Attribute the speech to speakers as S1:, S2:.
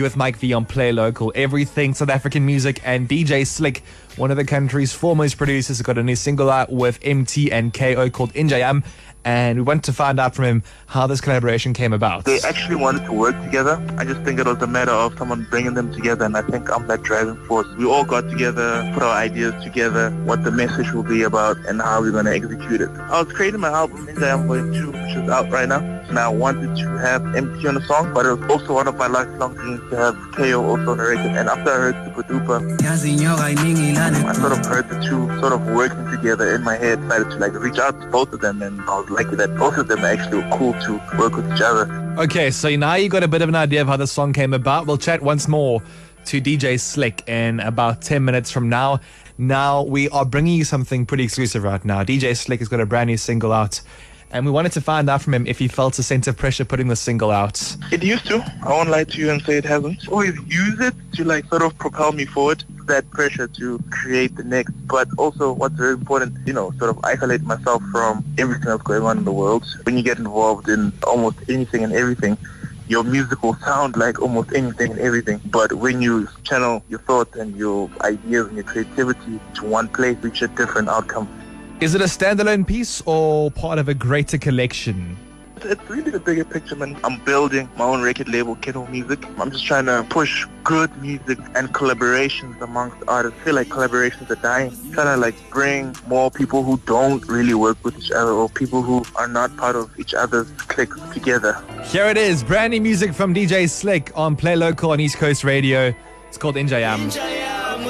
S1: You with Mike Vee on Play Local, everything South African music, and DJ Sliqe, one of the country's foremost producers, has got a new single out with Emtee and K.O called Injayam and we went to find out from him how this collaboration came about.
S2: They actually wanted to work together. I just think it was a matter of someone bringing them together, and I think I'm that driving force. We all got together, put our ideas together, what the message will be about, and how we're going to execute it. I was creating my album, Injayam Volume 2, which is out right now, and I wanted to have Emtee on the song, but it was also one of my lifelong dreams to have K.O also on the record. And after I heard Super Duper, I sort of heard the two sort of working together in my head, decided to like reach out to both of them, and I was lucky that both of them actually were cool to work with each other.
S1: Okay, so now you got a bit of an idea of how the song came about. We'll chat once more to DJ Sliqe in about 10 minutes from now. Now, we are bringing you something pretty exclusive right now. DJ Sliqe has got a brand new single out and we wanted to find out from him if he felt a sense of pressure putting the single out.
S2: It used to. I won't lie to you and say it hasn't. Always use it to like sort of propel me forward. That pressure to create the next, but also what's very important, you know, sort of isolate myself from everything that's going on in the world. When you get involved in almost anything and everything, your music will sound like almost anything and everything. But when you channel your thoughts and your ideas and your creativity to one place, reach a different outcome.
S1: Is it a standalone piece or part of a greater collection?
S2: It's really the bigger picture, man. I'm building my own record label, Kennel Music. I'm just trying to push good music and collaborations amongst artists. I feel like collaborations are dying. Trying to like bring more people who don't really work with each other or people who are not part of each other's cliques together.
S1: Here it is, brand new music from DJ Sliqe on Play Local on East Coast Radio. It's called Injayam. Injayam